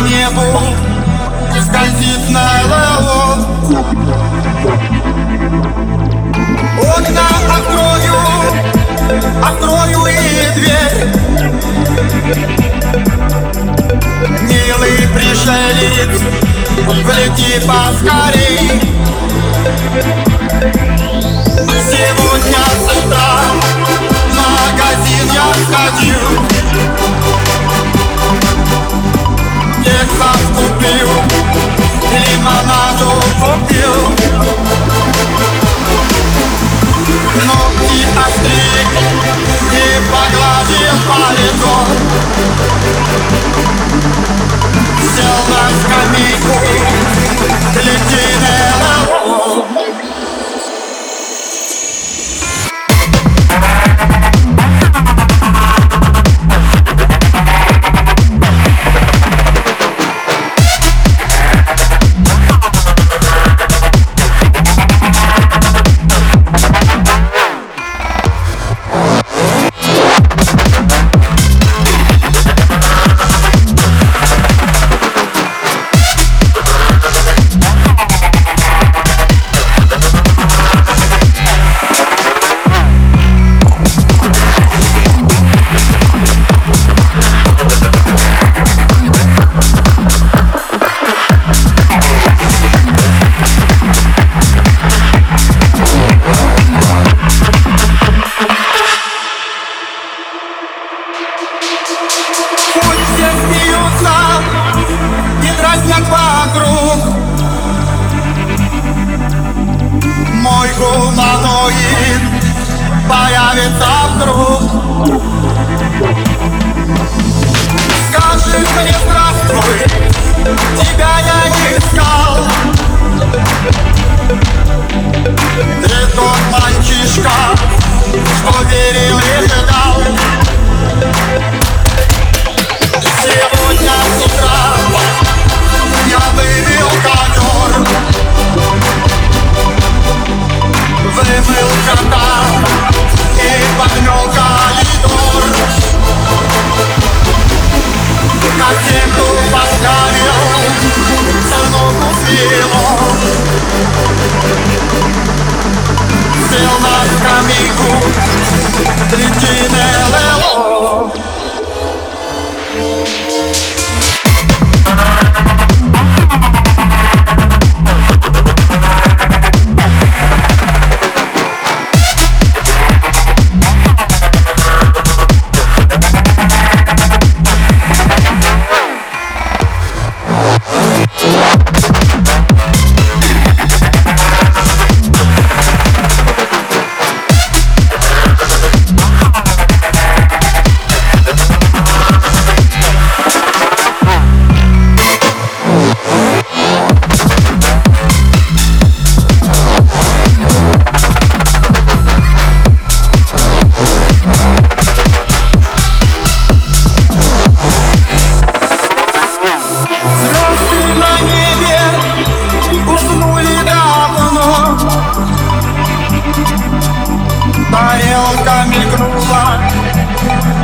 небу скользит на ЛЛО Окна открою, открою и дверь. Милый пришелец, влети поскорей Pieca kupił, limonado kupił. Nogi Afryki Скажи мне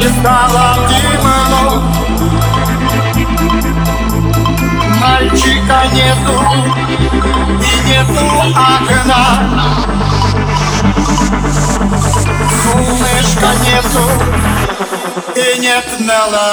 и стало темно. Мальчика нету и нету окна. Солнышка нету и нет мела